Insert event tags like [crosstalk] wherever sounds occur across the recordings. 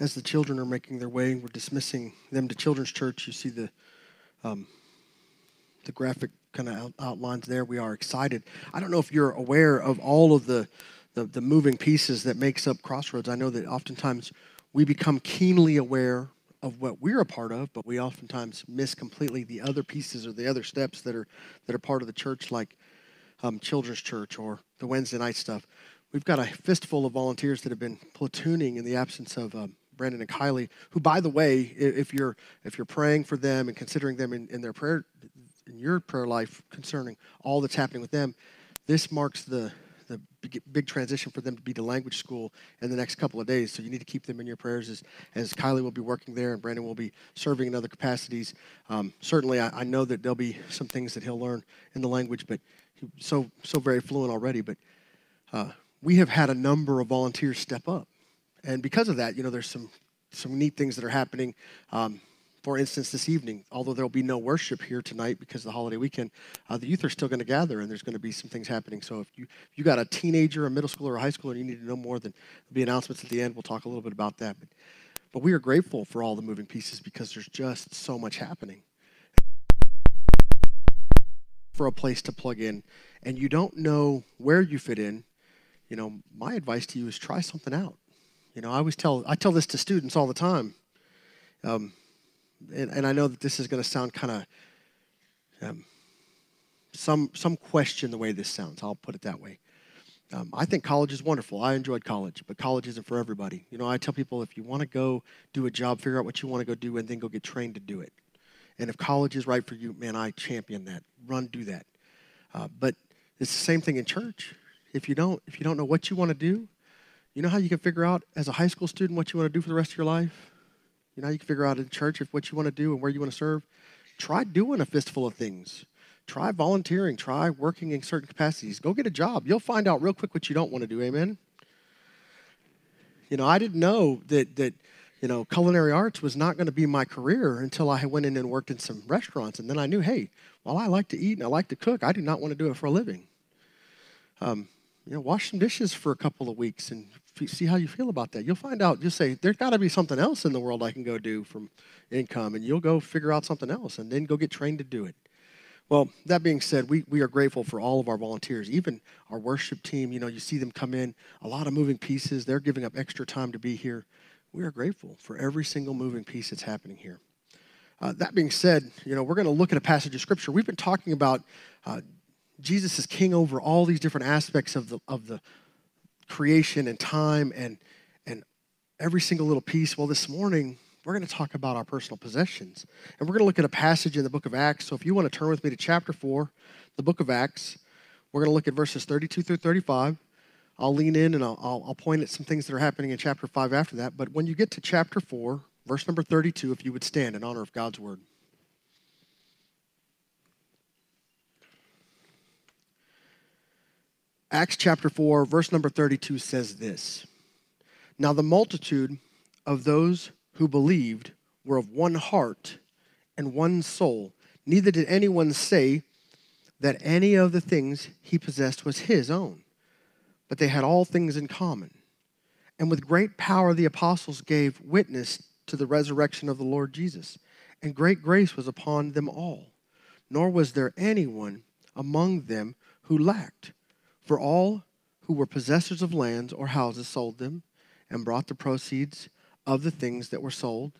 as the children are making their way, we're dismissing them to Children's Church. You see the um, the graphic kind of out, outlines there. We are excited. I don't know if you're aware of all of the, the the moving pieces that makes up Crossroads. I know that oftentimes we become keenly aware of what we're a part of, but we oftentimes miss completely the other pieces or the other steps that are that are part of the church, like um, Children's Church or the Wednesday night stuff. We've got a fistful of volunteers that have been platooning in the absence of um, Brandon and Kylie, who, by the way, if you're if you're praying for them and considering them in, in their prayer in your prayer life concerning all that's happening with them, this marks the the big, transition for them to be to language school in the next couple of days. So you need to keep them in your prayers as, as Kylie will be working there and Brandon will be serving in other capacities. Um, certainly, I, I, know that there'll be some things that he'll learn in the language, but he's so so very fluent already. But uh, we have had a number of volunteers step up, and because of that, you know, there's some some neat things that are happening. Um, for instance, this evening, although there will be no worship here tonight because of the holiday weekend, uh, the youth are still going to gather and there's going to be some things happening. So if you if you got a teenager, a middle schooler, or a high schooler, and you need to know more, then there'll be announcements at the end. We'll talk a little bit about that. But, but we are grateful for all the moving pieces because there's just so much happening. For a place to plug in, and you don't know where you fit in, you know, my advice to you is try something out. You know, I always tell I tell this to students all the time. Um, and, and I know that this is going to sound kind of um, some some question the way this sounds. I'll put it that way. Um, I think college is wonderful. I enjoyed college, but college isn't for everybody. You know, I tell people if you want to go do a job, figure out what you want to go do, and then go get trained to do it. And if college is right for you, man, I champion that. Run, do that. Uh, but it's the same thing in church. If you don't, if you don't know what you want to do, you know how you can figure out as a high school student what you want to do for the rest of your life. You know, you can figure out in church if what you want to do and where you want to serve. Try doing a fistful of things. Try volunteering. Try working in certain capacities. Go get a job. You'll find out real quick what you don't want to do. Amen. You know, I didn't know that that you know culinary arts was not going to be my career until I went in and worked in some restaurants, and then I knew, hey, while I like to eat and I like to cook, I do not want to do it for a living. Um, you know, wash some dishes for a couple of weeks and see how you feel about that. You'll find out, just say, there's got to be something else in the world I can go do from income, and you'll go figure out something else and then go get trained to do it. Well, that being said, we, we are grateful for all of our volunteers, even our worship team. You know, you see them come in, a lot of moving pieces. They're giving up extra time to be here. We are grateful for every single moving piece that's happening here. Uh, that being said, you know, we're going to look at a passage of scripture. We've been talking about uh, Jesus is king over all these different aspects of the, of the creation and time and, and every single little piece. Well, this morning, we're going to talk about our personal possessions. And we're going to look at a passage in the book of Acts. So if you want to turn with me to chapter 4, the book of Acts, we're going to look at verses 32 through 35. I'll lean in and I'll, I'll, I'll point at some things that are happening in chapter 5 after that. But when you get to chapter 4, verse number 32, if you would stand in honor of God's word. Acts chapter 4, verse number 32 says this Now the multitude of those who believed were of one heart and one soul. Neither did anyone say that any of the things he possessed was his own, but they had all things in common. And with great power the apostles gave witness to the resurrection of the Lord Jesus, and great grace was upon them all. Nor was there anyone among them who lacked. For all who were possessors of lands or houses sold them and brought the proceeds of the things that were sold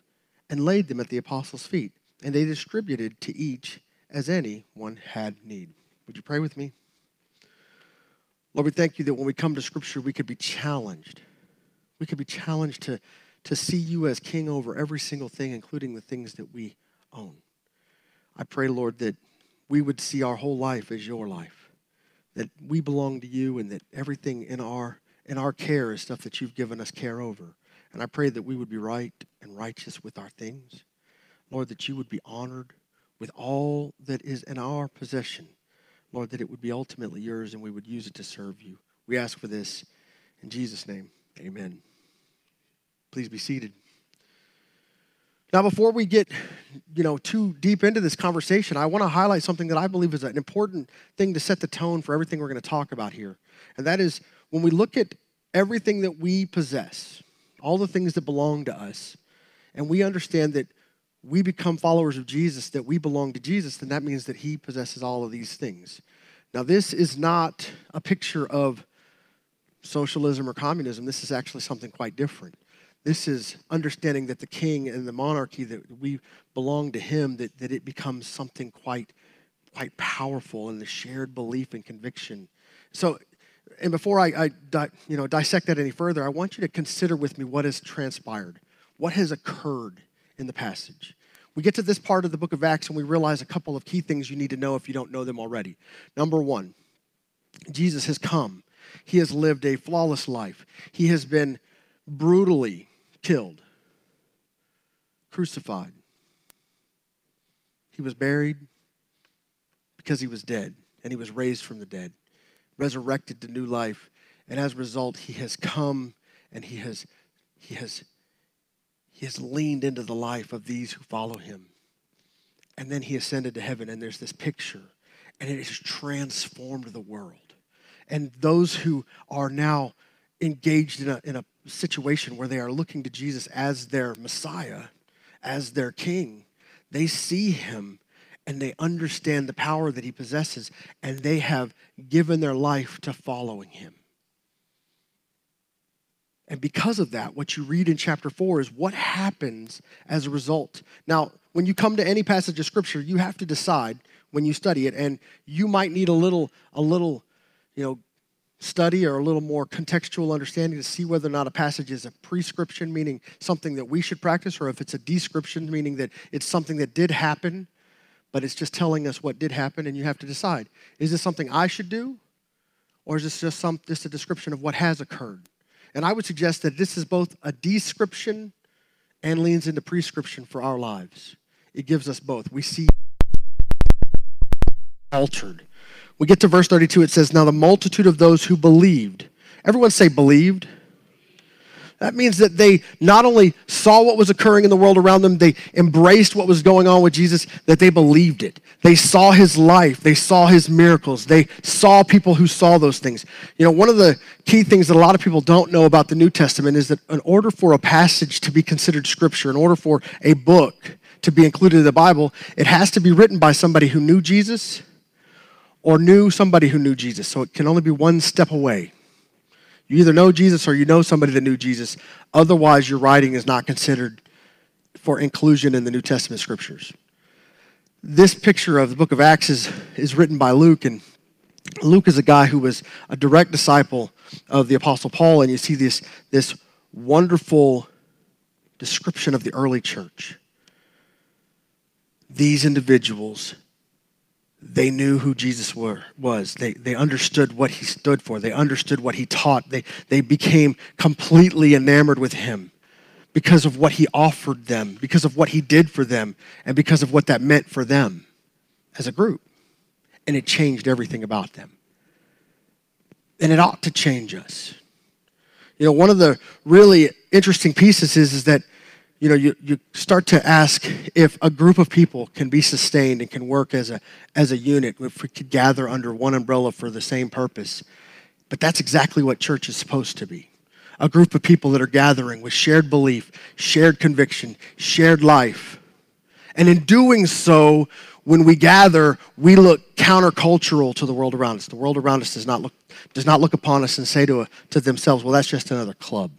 and laid them at the apostles' feet, and they distributed to each as any one had need. Would you pray with me? Lord, we thank you that when we come to Scripture, we could be challenged. We could be challenged to, to see you as king over every single thing, including the things that we own. I pray, Lord, that we would see our whole life as your life that we belong to you and that everything in our in our care is stuff that you've given us care over. And I pray that we would be right and righteous with our things. Lord, that you would be honored with all that is in our possession. Lord, that it would be ultimately yours and we would use it to serve you. We ask for this in Jesus' name. Amen. Please be seated. Now, before we get, you know, too deep into this conversation, I want to highlight something that I believe is an important thing to set the tone for everything we're going to talk about here. And that is when we look at everything that we possess, all the things that belong to us, and we understand that we become followers of Jesus, that we belong to Jesus, then that means that he possesses all of these things. Now, this is not a picture of socialism or communism. This is actually something quite different. This is understanding that the king and the monarchy, that we belong to him, that, that it becomes something quite, quite powerful in the shared belief and conviction. So, and before I, I di, you know, dissect that any further, I want you to consider with me what has transpired, what has occurred in the passage. We get to this part of the book of Acts and we realize a couple of key things you need to know if you don't know them already. Number one, Jesus has come. He has lived a flawless life. He has been brutally killed, crucified. He was buried because he was dead, and he was raised from the dead, resurrected to new life. And as a result, he has come and he has, he has he has leaned into the life of these who follow him. And then he ascended to heaven, and there's this picture, and it has transformed the world. And those who are now engaged in a, in a situation where they are looking to Jesus as their Messiah, as their King, they see him and they understand the power that he possesses, and they have given their life to following him. And because of that, what you read in chapter 4 is what happens as a result. Now, when you come to any passage of scripture, you have to decide when you study it and you might need a little a little, you know, study or a little more contextual understanding to see whether or not a passage is a prescription meaning something that we should practice or if it's a description meaning that it's something that did happen but it's just telling us what did happen and you have to decide is this something I should do or is this just some just a description of what has occurred and I would suggest that this is both a description and leans into prescription for our lives. It gives us both. We see altered. We get to verse 32, it says, Now the multitude of those who believed, everyone say believed. That means that they not only saw what was occurring in the world around them, they embraced what was going on with Jesus, that they believed it. They saw his life, they saw his miracles, they saw people who saw those things. You know, one of the key things that a lot of people don't know about the New Testament is that in order for a passage to be considered scripture, in order for a book to be included in the Bible, it has to be written by somebody who knew Jesus or knew somebody who knew Jesus. So it can only be one step away. You either know Jesus or you know somebody that knew Jesus. Otherwise, your writing is not considered for inclusion in the New Testament scriptures. This picture of the book of Acts is, is written by Luke, and Luke is a guy who was a direct disciple of the Apostle Paul, and you see this, this wonderful description of the early church. These individuals they knew who Jesus were, was. They, they understood what he stood for. They understood what he taught. They, they became completely enamored with him because of what he offered them, because of what he did for them, and because of what that meant for them as a group. And it changed everything about them. And it ought to change us. You know, one of the really interesting pieces is, is that you know, you, you start to ask if a group of people can be sustained and can work as a, as a unit, if we could gather under one umbrella for the same purpose. But that's exactly what church is supposed to be a group of people that are gathering with shared belief, shared conviction, shared life. And in doing so, when we gather, we look countercultural to the world around us. The world around us does not look, does not look upon us and say to, to themselves, well, that's just another club.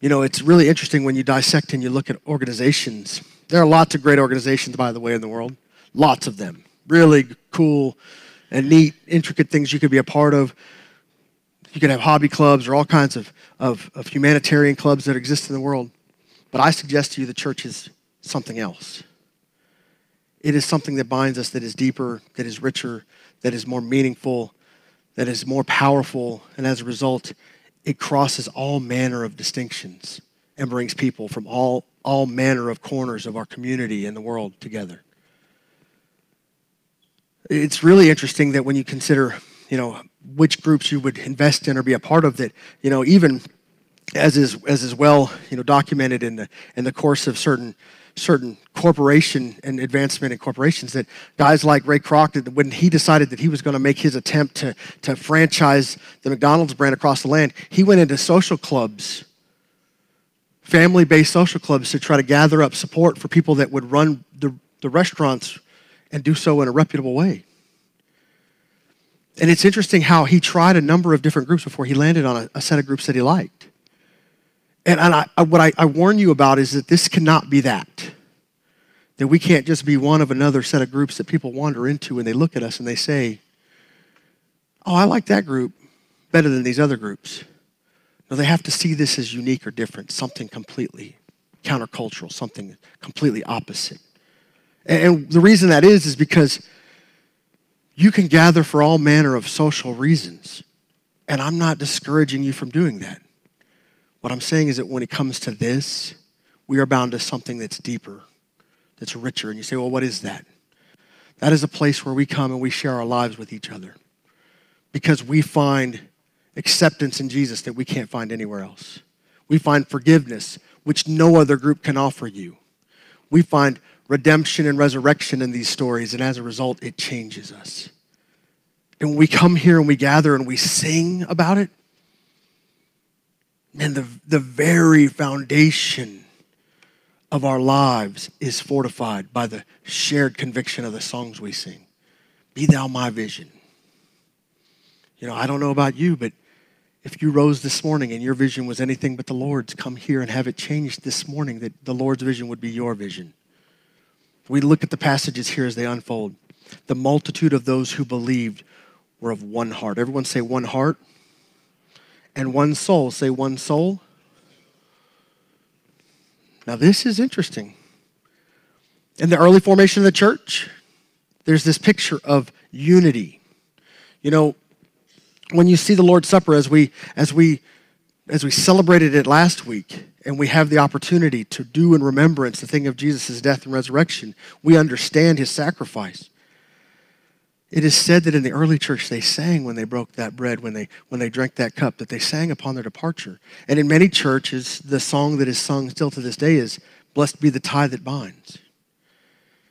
You know, it's really interesting when you dissect and you look at organizations. There are lots of great organizations, by the way, in the world. Lots of them. Really cool and neat, intricate things you could be a part of. You could have hobby clubs or all kinds of, of, of humanitarian clubs that exist in the world. But I suggest to you the church is something else. It is something that binds us that is deeper, that is richer, that is more meaningful, that is more powerful, and as a result, it crosses all manner of distinctions and brings people from all, all manner of corners of our community and the world together. It's really interesting that when you consider, you know, which groups you would invest in or be a part of that, you know, even as is as is well, you know, documented in the in the course of certain certain corporation and advancement in corporations that guys like Ray Kroc, when he decided that he was going to make his attempt to, to franchise the McDonald's brand across the land, he went into social clubs, family based social clubs, to try to gather up support for people that would run the, the restaurants and do so in a reputable way. And it's interesting how he tried a number of different groups before he landed on a, a set of groups that he liked. And, and I, what I, I warn you about is that this cannot be that. That we can't just be one of another set of groups that people wander into and they look at us and they say, Oh, I like that group better than these other groups. No, they have to see this as unique or different, something completely countercultural, something completely opposite. And the reason that is, is because you can gather for all manner of social reasons. And I'm not discouraging you from doing that. What I'm saying is that when it comes to this, we are bound to something that's deeper, that's richer. And you say, well, what is that? That is a place where we come and we share our lives with each other because we find acceptance in Jesus that we can't find anywhere else. We find forgiveness, which no other group can offer you. We find redemption and resurrection in these stories, and as a result, it changes us. And when we come here and we gather and we sing about it, man, the, the very foundation of our lives is fortified by the shared conviction of the songs we sing. Be thou my vision. You know, I don't know about you, but if you rose this morning and your vision was anything but the Lord's, come here and have it changed this morning that the Lord's vision would be your vision. We look at the passages here as they unfold. The multitude of those who believed were of one heart. Everyone say one heart and one soul. Say one soul. Now, this is interesting. In the early formation of the church, there's this picture of unity. You know, when you see the Lord's Supper as we as we as we celebrated it last week, and we have the opportunity to do in remembrance the thing of Jesus' death and resurrection, we understand his sacrifice. It is said that in the early church they sang when they broke that bread, when they, when they drank that cup, that they sang upon their departure. And in many churches, the song that is sung still to this day is, Blessed be the tie that binds.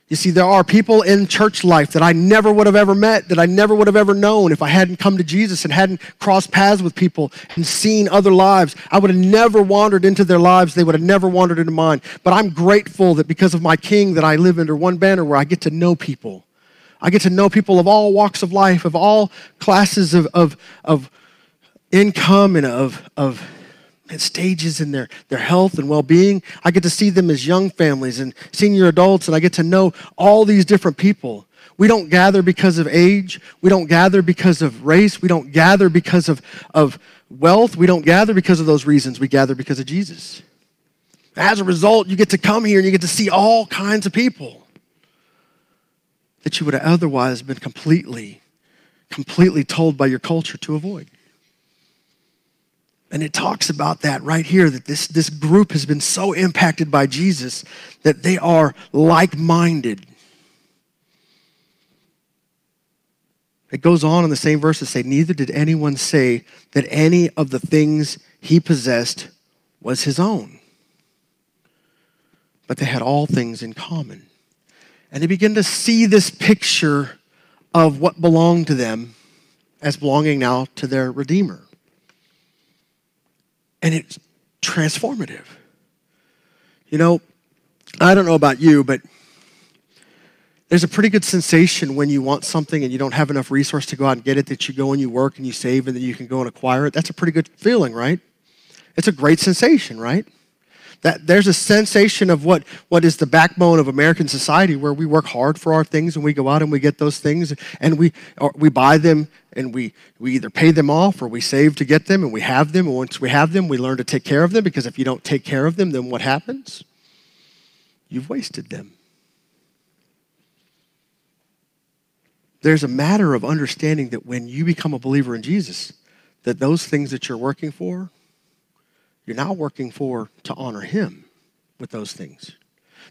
You see, there are people in church life that I never would have ever met, that I never would have ever known if I hadn't come to Jesus and hadn't crossed paths with people and seen other lives. I would have never wandered into their lives. They would have never wandered into mine. But I'm grateful that because of my King that I live under one banner where I get to know people. I get to know people of all walks of life, of all classes of, of, of income and of, of stages in their, their health and well-being. I get to see them as young families and senior adults and i get to know all these different people. We don't gather because of age. We don't gather because of race. We don't gather because of, of wealth. We don't gather because of those reasons. We gather because of jesus. As a result you get to come here and you get to see all kinds of people that you would have otherwise been completely completely told by your culture to avoid and it talks about that right here that this, this group has been so impacted by Jesus that they are like minded. It goes on in the same verse to say, Neither did anyone say that any of the things he possessed was his own, but they had all things in common. And they begin to see this picture of what belonged to them as belonging now to their Redeemer and it's transformative. You know, I don't know about you, but there's a pretty good sensation when you want something and you don't have enough resource to go out and get it that you go and you work and you save and then you can go and acquire it. That's a pretty good feeling, right? It's a great sensation, right? That there's a sensation of what, what is the backbone of American society where we work hard for our things and we go out and we get those things and we, we buy them and we, we either pay them off or we save to get them and we have them. And once we have them, we learn to take care of them because if you don't take care of them, then what happens? You've wasted them. There's a matter of understanding that when you become a believer in Jesus, that those things that you're working for, you're now working for to honor Him with those things.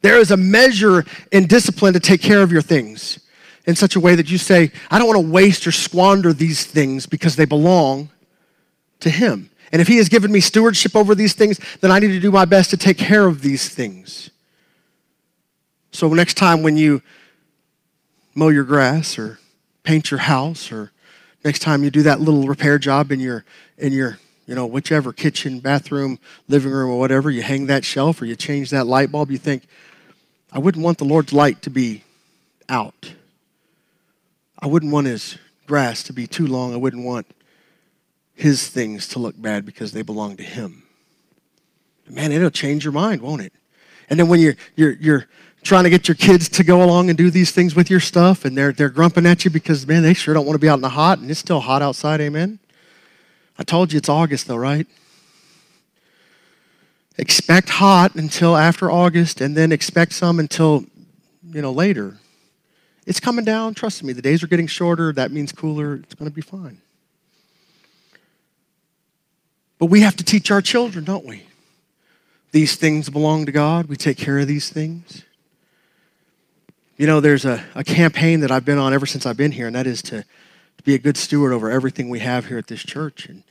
There is a measure in discipline to take care of your things in such a way that you say, I don't want to waste or squander these things because they belong to Him. And if He has given me stewardship over these things, then I need to do my best to take care of these things. So next time when you mow your grass or paint your house or next time you do that little repair job in your in your you know whichever kitchen bathroom living room or whatever you hang that shelf or you change that light bulb you think i wouldn't want the lord's light to be out. I wouldn't want his grass to be too long. I wouldn't want his things to look bad because they belong to him. Man it'll change your mind won't it? And then when you're you're you're trying to get your kids to go along and do these things with your stuff, and they're, they're grumping at you because, man, they sure don't want to be out in the hot, and it's still hot outside, amen? I told you it's August, though, right? Expect hot until after August, and then expect some until, you know, later. It's coming down, trust me. The days are getting shorter. That means cooler. It's going to be fine. But we have to teach our children, don't we? These things belong to God. We take care of these things. You know, there's a, a campaign that I've been on ever since I've been here, and that is to, to be a good steward over everything we have here at this church. And,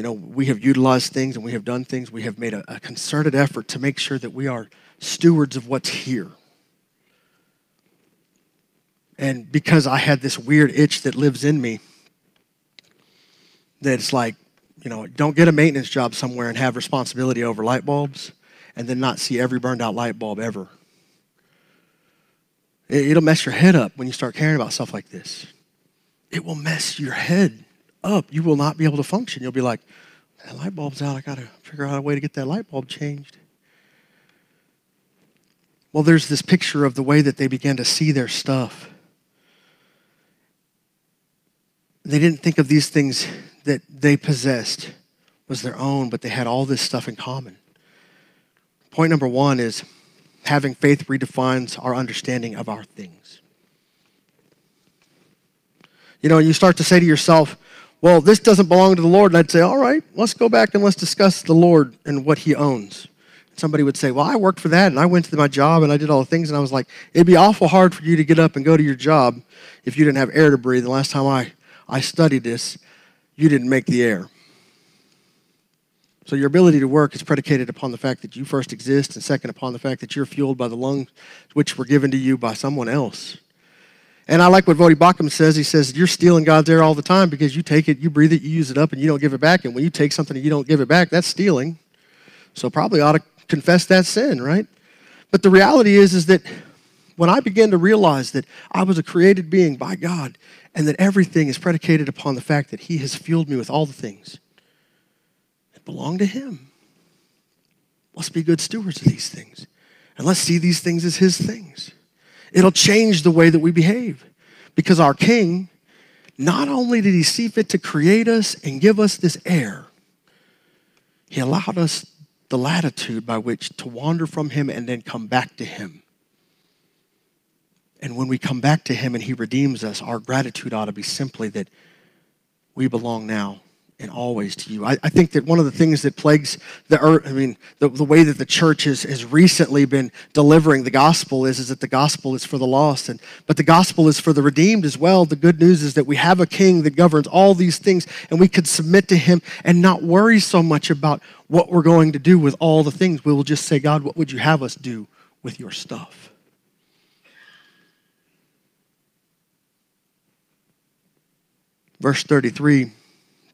you know, we have utilized things and we have done things. We have made a, a concerted effort to make sure that we are stewards of what's here. And because I had this weird itch that lives in me, that it's like, you know, don't get a maintenance job somewhere and have responsibility over light bulbs and then not see every burned out light bulb ever. It'll mess your head up when you start caring about stuff like this. It will mess your head up. You will not be able to function. You'll be like, that light bulb's out. I got to figure out a way to get that light bulb changed. Well, there's this picture of the way that they began to see their stuff. They didn't think of these things that they possessed was their own, but they had all this stuff in common. Point number one is having faith redefines our understanding of our things. You know, you start to say to yourself, well, this doesn't belong to the Lord. And I'd say, all right, let's go back and let's discuss the Lord and what he owns. Somebody would say, well, I worked for that and I went to my job and I did all the things. And I was like, it'd be awful hard for you to get up and go to your job if you didn't have air to breathe. The last time I, I studied this, you didn't make the air. So your ability to work is predicated upon the fact that you first exist, and second, upon the fact that you're fueled by the lungs which were given to you by someone else. And I like what Voddie Baucham says. He says, You're stealing God's air all the time because you take it, you breathe it, you use it up, and you don't give it back. And when you take something and you don't give it back, that's stealing. So probably ought to confess that sin, right? But the reality is, is that when I began to realize that I was a created being by God and that everything is predicated upon the fact that He has fueled me with all the things that belong to Him. Let's be good stewards of these things. And let's see these things as His things. It'll change the way that we behave. Because our King, not only did He see fit to create us and give us this air, He allowed us the latitude by which to wander from Him and then come back to Him. And when we come back to Him and He redeems us, our gratitude ought to be simply that we belong now and always to you. I, I, think that one of the things that plagues the earth, I mean, the, the way that the church has, has recently been delivering the gospel is, is that the gospel is for the lost, and but the gospel is for the redeemed as well. The good news is that we have a king that governs all these things, and we could submit to him and not worry so much about what we're going to do with all the things. We will just say, God, what would you have us do with your stuff? Verse 33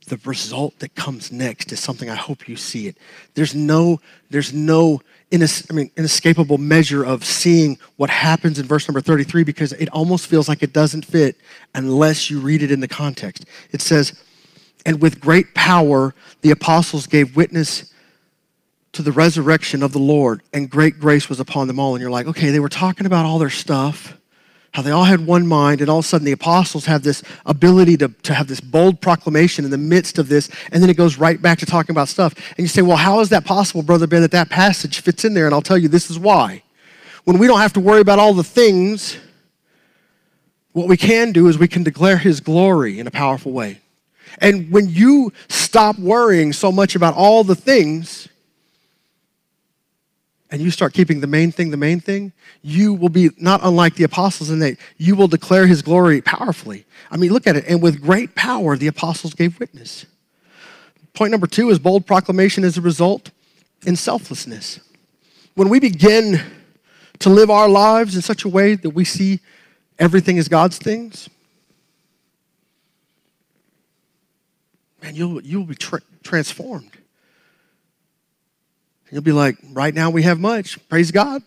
the result that comes next is something I hope you see it. There's no, there's no inas- I mean, inescapable measure of seeing what happens in verse number 33 because it almost feels like it doesn't fit unless you read it in the context. It says, And with great power the apostles gave witness to the resurrection of the Lord, and great grace was upon them all. And you're like, okay, they were talking about all their stuff how they all had one mind, and all of a sudden the apostles have this ability to, to have this bold proclamation in the midst of this, and then it goes right back to talking about stuff. And you say, well, how is that possible, Brother Ben, that that passage fits in there? And I'll tell you, this is why. When we don't have to worry about all the things, what we can do is we can declare his glory in a powerful way. And when you stop worrying so much about all the things, and you start keeping the main thing the main thing, you will be not unlike the apostles in that you will declare his glory powerfully. I mean, look at it. And with great power, the apostles gave witness. Point number two is bold proclamation as a result in selflessness. When we begin to live our lives in such a way that we see everything as God's things, man, you'll, you'll be tra- transformed. You'll be like, right now we have much. Praise God.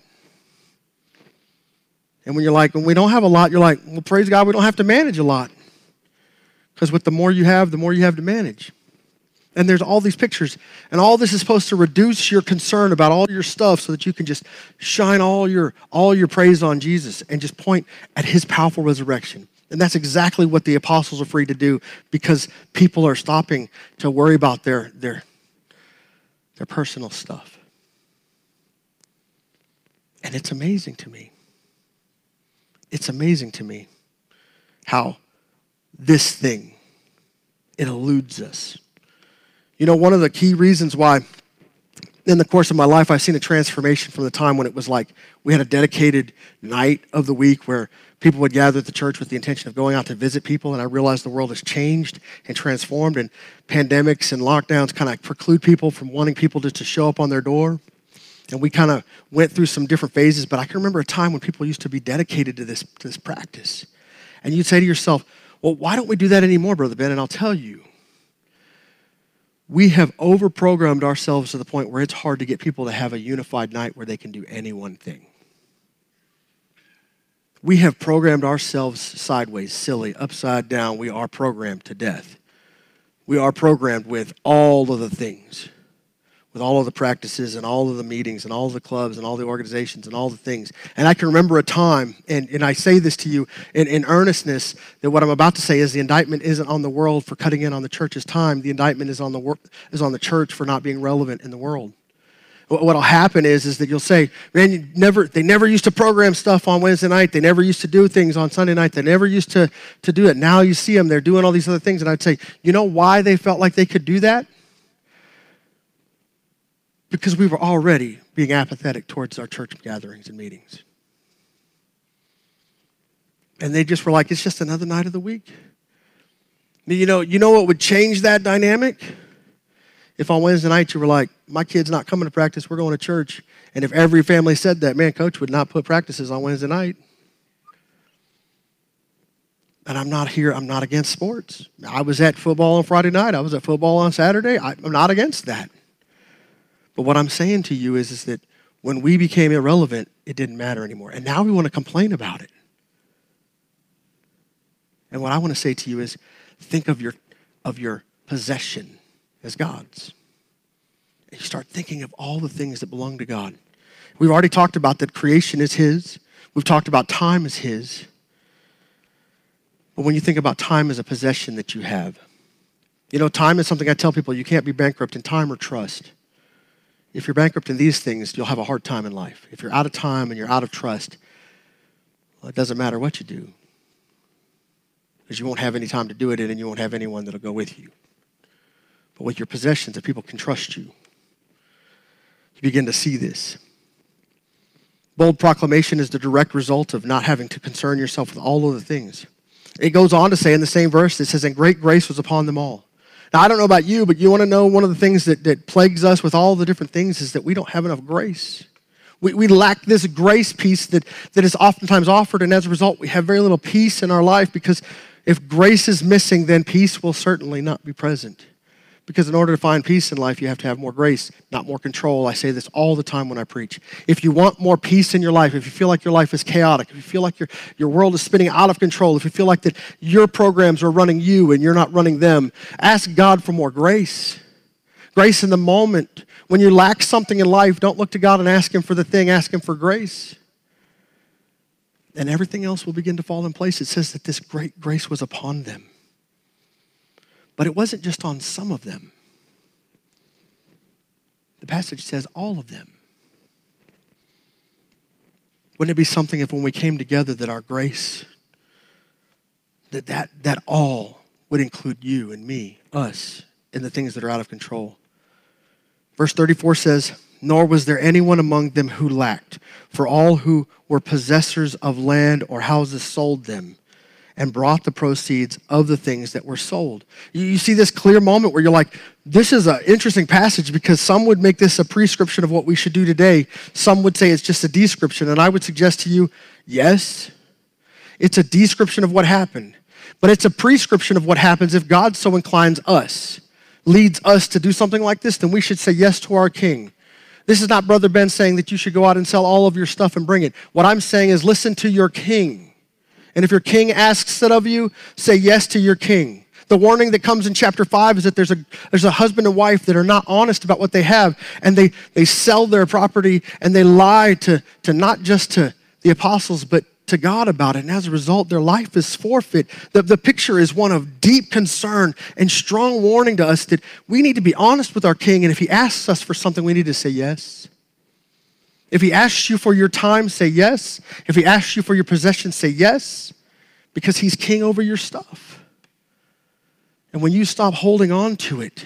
And when you're like, when we don't have a lot, you're like, well, praise God, we don't have to manage a lot. Because with the more you have, the more you have to manage. And there's all these pictures. And all this is supposed to reduce your concern about all your stuff so that you can just shine all your, all your praise on Jesus and just point at his powerful resurrection. And that's exactly what the apostles are free to do because people are stopping to worry about their, their, their personal stuff. And it's amazing to me. It's amazing to me how this thing, it eludes us. You know, one of the key reasons why in the course of my life I've seen a transformation from the time when it was like we had a dedicated night of the week where people would gather at the church with the intention of going out to visit people and I realized the world has changed and transformed and pandemics and lockdowns kind of preclude people from wanting people just to show up on their door. And we kind of went through some different phases, but I can remember a time when people used to be dedicated to this, to this practice. And you'd say to yourself, well, why don't we do that anymore, Brother Ben? And I'll tell you, we have overprogrammed ourselves to the point where it's hard to get people to have a unified night where they can do any one thing. We have programmed ourselves sideways, silly, upside down. We are programmed to death. We are programmed with all of the things with all of the practices and all of the meetings and all of the clubs and all the organizations and all the things. And I can remember a time, and, and I say this to you in, in earnestness, that what I'm about to say is the indictment isn't on the world for cutting in on the church's time. The indictment is on the, wor- is on the church for not being relevant in the world. What'll happen is, is that you'll say, man, never, they never used to program stuff on Wednesday night. They never used to do things on Sunday night. They never used to, to do it. Now you see them, they're doing all these other things. And I'd say, you know why they felt like they could do that? because we were already being apathetic towards our church gatherings and meetings. And they just were like, it's just another night of the week. You know, you know what would change that dynamic? If on Wednesday night you were like, my kid's not coming to practice, we're going to church. And if every family said that, man, coach would not put practices on Wednesday night. And I'm not here, I'm not against sports. I was at football on Friday night, I was at football on Saturday. I'm not against that. But what I'm saying to you is, is that when we became irrelevant, it didn't matter anymore. And now we want to complain about it. And what I want to say to you is think of your, of your possession as God's. And you start thinking of all the things that belong to God. We've already talked about that creation is His. We've talked about time as His. But when you think about time as a possession that you have, you know, time is something I tell people you can't be bankrupt in time or trust. If you're bankrupt in these things, you'll have a hard time in life. If you're out of time and you're out of trust, well, it doesn't matter what you do because you won't have any time to do it and you won't have anyone that'll go with you. But with your possessions, if people can trust you, you begin to see this. Bold proclamation is the direct result of not having to concern yourself with all of the things. It goes on to say in the same verse, it says, And great grace was upon them all. Now, I don't know about you, but you want to know one of the things that, that plagues us with all the different things is that we don't have enough grace. We, we lack this grace piece that, that is oftentimes offered, and as a result, we have very little peace in our life because if grace is missing, then peace will certainly not be present. Because in order to find peace in life, you have to have more grace, not more control. I say this all the time when I preach. If you want more peace in your life, if you feel like your life is chaotic, if you feel like your, your world is spinning out of control, if you feel like that your programs are running you and you're not running them, ask God for more grace. Grace in the moment. When you lack something in life, don't look to God and ask Him for the thing, ask Him for grace. And everything else will begin to fall in place. It says that this great grace was upon them. But it wasn't just on some of them. The passage says all of them. Wouldn't it be something if when we came together that our grace, that that, that all would include you and me, us, in the things that are out of control? Verse 34 says, Nor was there anyone among them who lacked, for all who were possessors of land or houses sold them and brought the proceeds of the things that were sold. You, see this clear moment where you're like, this is an interesting passage because some would make this a prescription of what we should do today. Some would say it's just a description. And I would suggest to you, yes, it's a description of what happened, but it's a prescription of what happens if God so inclines us, leads us to do something like this, then we should say yes to our King. This is not Brother Ben saying that you should go out and sell all of your stuff and bring it. What I'm saying is listen to your King. And if your king asks it of you, say yes to your king. The warning that comes in chapter 5 is that there's a, there's a husband and wife that are not honest about what they have, and they, they sell their property and they lie to, to not just to the apostles, but to God about it. And as a result, their life is forfeit. The, the picture is one of deep concern and strong warning to us that we need to be honest with our king, and if he asks us for something, we need to say yes. If he asks you for your time, say yes. If he asks you for your possessions, say yes, because he's king over your stuff. And when you stop holding on to it,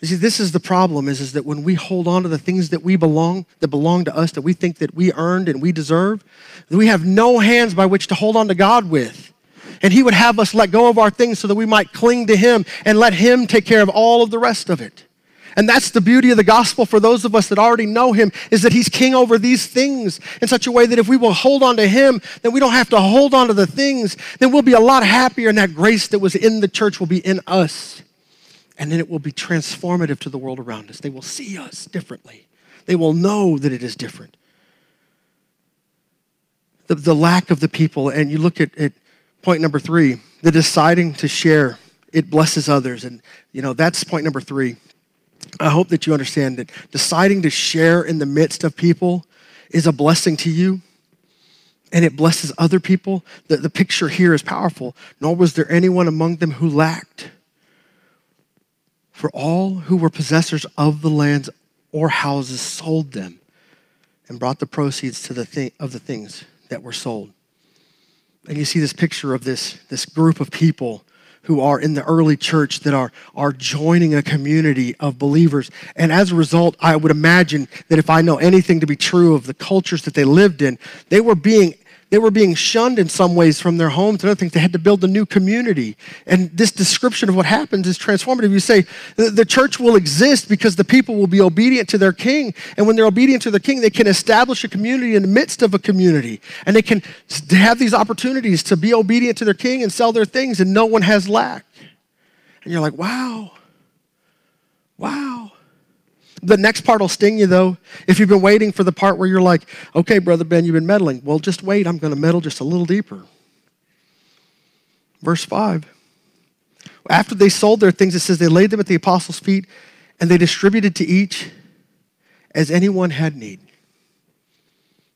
you see, this is the problem is, is that when we hold on to the things that we belong, that belong to us, that we think that we earned and we deserve, we have no hands by which to hold on to God with. And he would have us let go of our things so that we might cling to him and let him take care of all of the rest of it. And that's the beauty of the gospel for those of us that already know him is that he's king over these things in such a way that if we will hold on to him, then we don't have to hold on to the things. Then we'll be a lot happier and that grace that was in the church will be in us. And then it will be transformative to the world around us. They will see us differently. They will know that it is different. The, the lack of the people, and you look at, at point number three, the deciding to share, it blesses others. And, you know, that's point number three. I hope that you understand that deciding to share in the midst of people is a blessing to you and it blesses other people. The, the picture here is powerful. Nor was there anyone among them who lacked. For all who were possessors of the lands or houses sold them and brought the proceeds to the thing, of the things that were sold. And you see this picture of this, this group of people who are in the early church that are, are joining a community of believers. And as a result, I would imagine that if I know anything to be true of the cultures that they lived in, they were being they were being shunned in some ways from their homes and other things. They had to build a new community. And this description of what happens is transformative. You say the church will exist because the people will be obedient to their king. And when they're obedient to their king, they can establish a community in the midst of a community. And they can have these opportunities to be obedient to their king and sell their things, and no one has lack. And you're like, wow, wow. The next part will sting you, though. If you've been waiting for the part where you're like, okay, Brother Ben, you've been meddling. Well, just wait. I'm going to meddle just a little deeper. Verse 5. After they sold their things, it says they laid them at the apostles' feet and they distributed to each as anyone had need.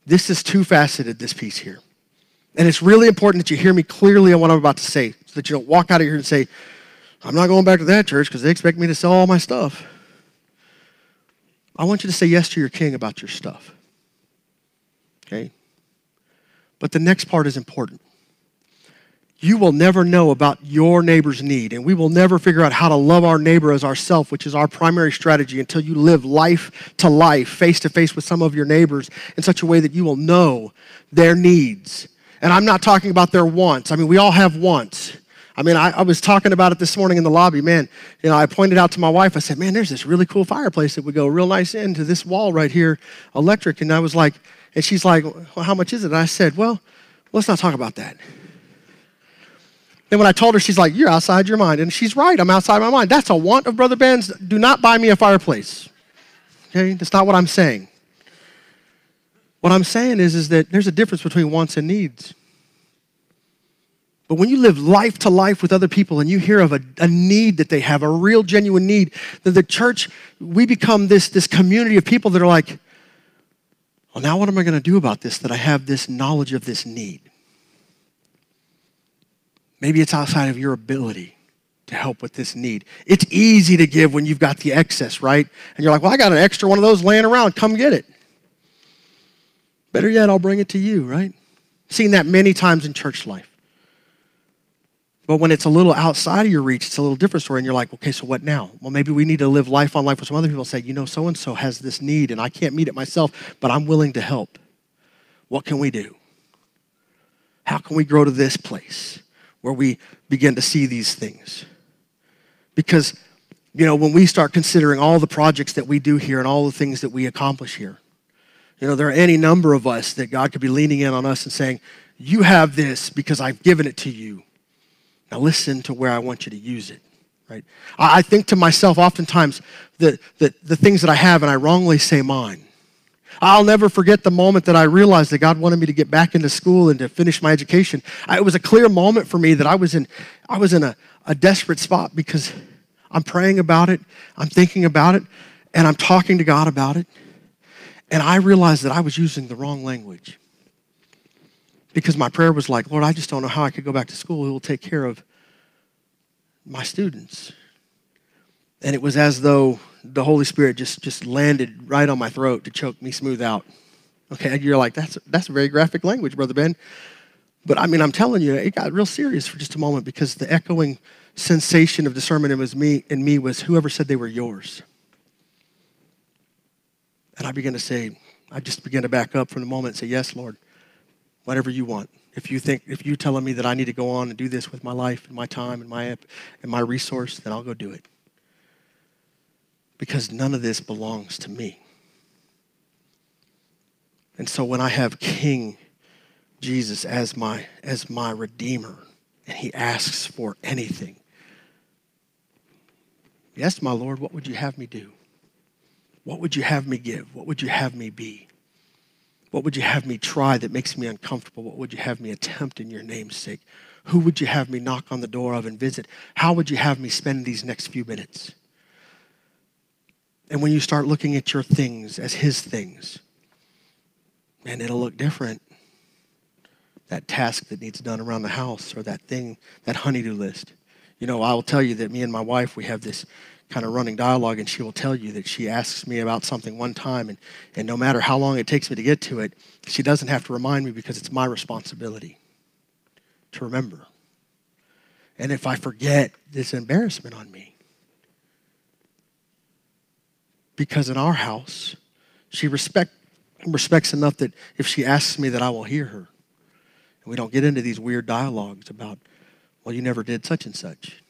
This is two faceted, this piece here. And it's really important that you hear me clearly on what I'm about to say so that you don't walk out of here and say, I'm not going back to that church because they expect me to sell all my stuff. I want you to say yes to your king about your stuff. Okay? But the next part is important. You will never know about your neighbor's need, and we will never figure out how to love our neighbor as ourself, which is our primary strategy, until you live life to life, face to face with some of your neighbors in such a way that you will know their needs. And I'm not talking about their wants. I mean, we all have wants. I mean, I, I, was talking about it this morning in the lobby. Man, you know, I pointed out to my wife, I said, man, there's this really cool fireplace that would go real nice into this wall right here, electric. And I was like, and she's like, well, how much is it? And I said, well, let's not talk about that. Then when I told her, she's like, you're outside your mind. And she's right, I'm outside my mind. That's a want of Brother Ben's. Do not buy me a fireplace. Okay? That's not what I'm saying. What I'm saying is, is that there's a difference between wants and needs. But when you live life to life with other people and you hear of a, a need that they have, a real genuine need, that the church, we become this, this community of people that are like, well, now what am I going to do about this that I have this knowledge of this need? Maybe it's outside of your ability to help with this need. It's easy to give when you've got the excess, right? And you're like, well, I got an extra one of those laying around. Come get it. Better yet, I'll bring it to you, right? Seen that many times in church life. But when it's a little outside of your reach, it's a little different story. And you're like, okay, so what now? Well, maybe we need to live life on life with some other people and say, you know, so and so has this need and I can't meet it myself, but I'm willing to help. What can we do? How can we grow to this place where we begin to see these things? Because, you know, when we start considering all the projects that we do here and all the things that we accomplish here, you know, there are any number of us that God could be leaning in on us and saying, You have this because I've given it to you. Now listen to where I want you to use it. Right? I think to myself oftentimes that, that the things that I have and I wrongly say mine. I'll never forget the moment that I realized that God wanted me to get back into school and to finish my education. It was a clear moment for me that I was in, I was in a, a desperate spot because I'm praying about it, I'm thinking about it, and I'm talking to God about it. And I realized that I was using the wrong language. Because my prayer was like, Lord, I just don't know how I could go back to school who will take care of my students. And it was as though the Holy Spirit just, just landed right on my throat to choke me smooth out. Okay, you're like, that's, that's very graphic language, Brother Ben. But I mean, I'm telling you, it got real serious for just a moment because the echoing sensation of discernment in, was me, in me was whoever said they were yours. And I began to say, I just began to back up from the moment and say, Yes, Lord, whatever you want. If you think, if you're telling me that I need to go on and do this with my life and my time and my, and my resource, then I'll go do it because none of this belongs to me. And so when I have King Jesus as my, as my Redeemer, and he asks for anything, yes, my Lord, what would you have me do? What would you have me give? What would you have me be? What would you have me try that makes me uncomfortable? What would you have me attempt in your name's sake? Who would you have me knock on the door of and visit? How would you have me spend these next few minutes? And when you start looking at your things as His things, man, it'll look different. That task that needs done around the house or that thing, that honeydew list. You know, I will tell you that me and my wife, we have this kind of running dialogue, and she will tell you that she asks me about something one time, and, and no matter how long it takes me to get to it, she doesn't have to remind me because it's my responsibility to remember. And if I forget, it's embarrassment on me because in our house, she respect, respects enough that if she asks me that I will hear her. And we don't get into these weird dialogues about, well, you never did such and such.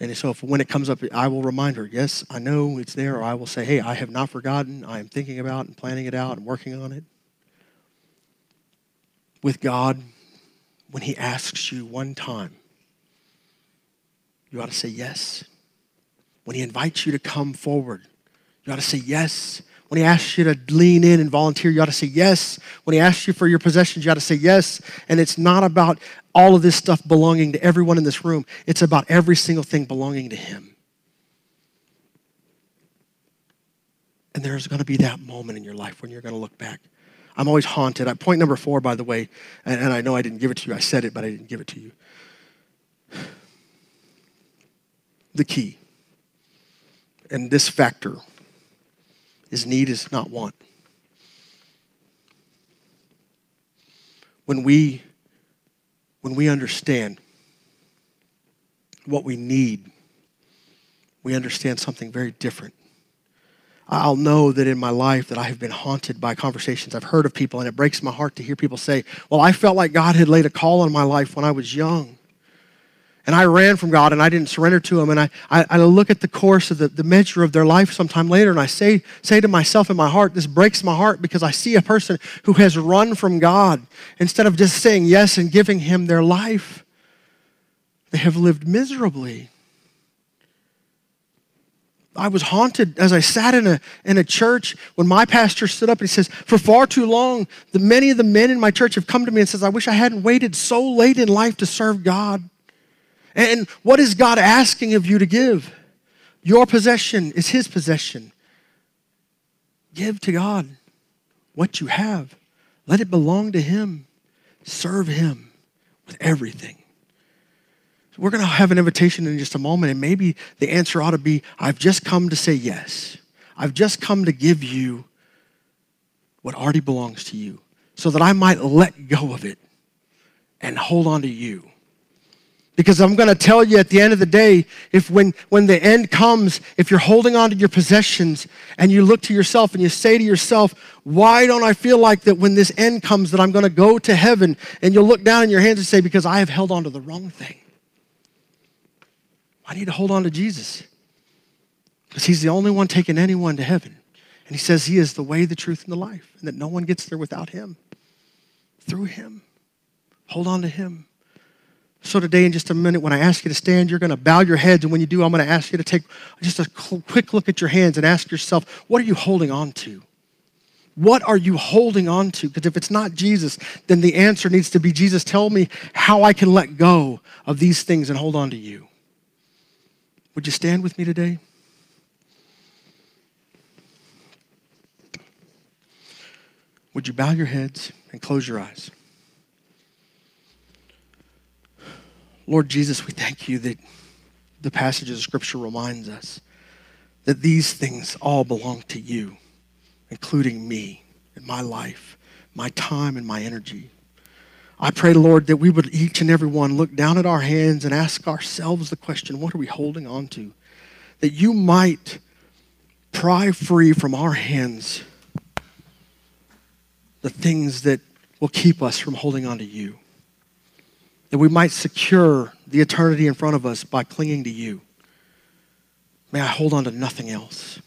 And so if when it comes up, I will remind her, yes, I know it's there, or I will say, hey, I have not forgotten. I am thinking about and planning it out and working on it. With God, when He asks you one time, you ought to say yes. When he invites you to come forward, you ought to say yes. When he asks you to lean in and volunteer, you ought to say yes. When he asks you for your possessions, you ought to say yes. And it's not about all of this stuff belonging to everyone in this room, it's about every single thing belonging to him. And there's going to be that moment in your life when you're going to look back. I'm always haunted. Point number four, by the way, and, and I know I didn't give it to you. I said it, but I didn't give it to you. [sighs] The key. And this factor is need is not want. When we when we understand what we need, we understand something very different. I'll know that in my life that I have been haunted by conversations I've heard of people, and it breaks my heart to hear people say, Well, I felt like God had laid a call on my life when I was young and I ran from God and I didn't surrender to Him. And I, I, I, look at the course of the, the measure of their life sometime later and I say, say to myself in my heart, this breaks my heart because I see a person who has run from God instead of just saying yes and giving Him their life. They have lived miserably. I was haunted as I sat in a, in a church when my pastor stood up and he says, For far too long, the, many of the men in my church have come to me and says, I wish I hadn't waited so late in life to serve God. And what is God asking of you to give? Your possession is His possession. Give to God what you have, let it belong to Him. Serve Him with everything. So we're going to have an invitation in just a moment, and maybe the answer ought to be I've just come to say yes. I've just come to give you what already belongs to you so that I might let go of it and hold on to you Because I'm going to tell you at the end of the day, if when, when the end comes, if you're holding on to your possessions and you look to yourself and you say to yourself, why don't I feel like that when this end comes that I'm going to go to heaven? And you'll look down in your hands and say, because I have held on to the wrong thing. I need to hold on to Jesus. Because he's the only one taking anyone to heaven. And he says he is the way, the truth, and the life, and that no one gets there without him. Through him. Hold on to him. So, today, in just a minute, when I ask you to stand, you're going to bow your heads. And when you do, I'm going to ask you to take just a quick look at your hands and ask yourself, what are you holding on to? What are you holding on to? Because if it's not Jesus, then the answer needs to be Jesus, tell me how I can let go of these things and hold on to you. Would you stand with me today? Would you bow your heads and close your eyes? Lord Jesus, we thank you that the passage of Scripture reminds us that these things all belong to you, including me and my life, my time and my energy. I pray, Lord, that we would each and every one look down at our hands and ask ourselves the question what are we holding on to? That you might pry free from our hands the things that will keep us from holding on to you that we might secure the eternity in front of us by clinging to you. May I hold on to nothing else.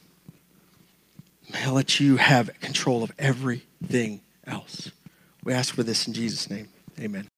May I let you have control of everything else. We ask for this in Jesus' name. Amen.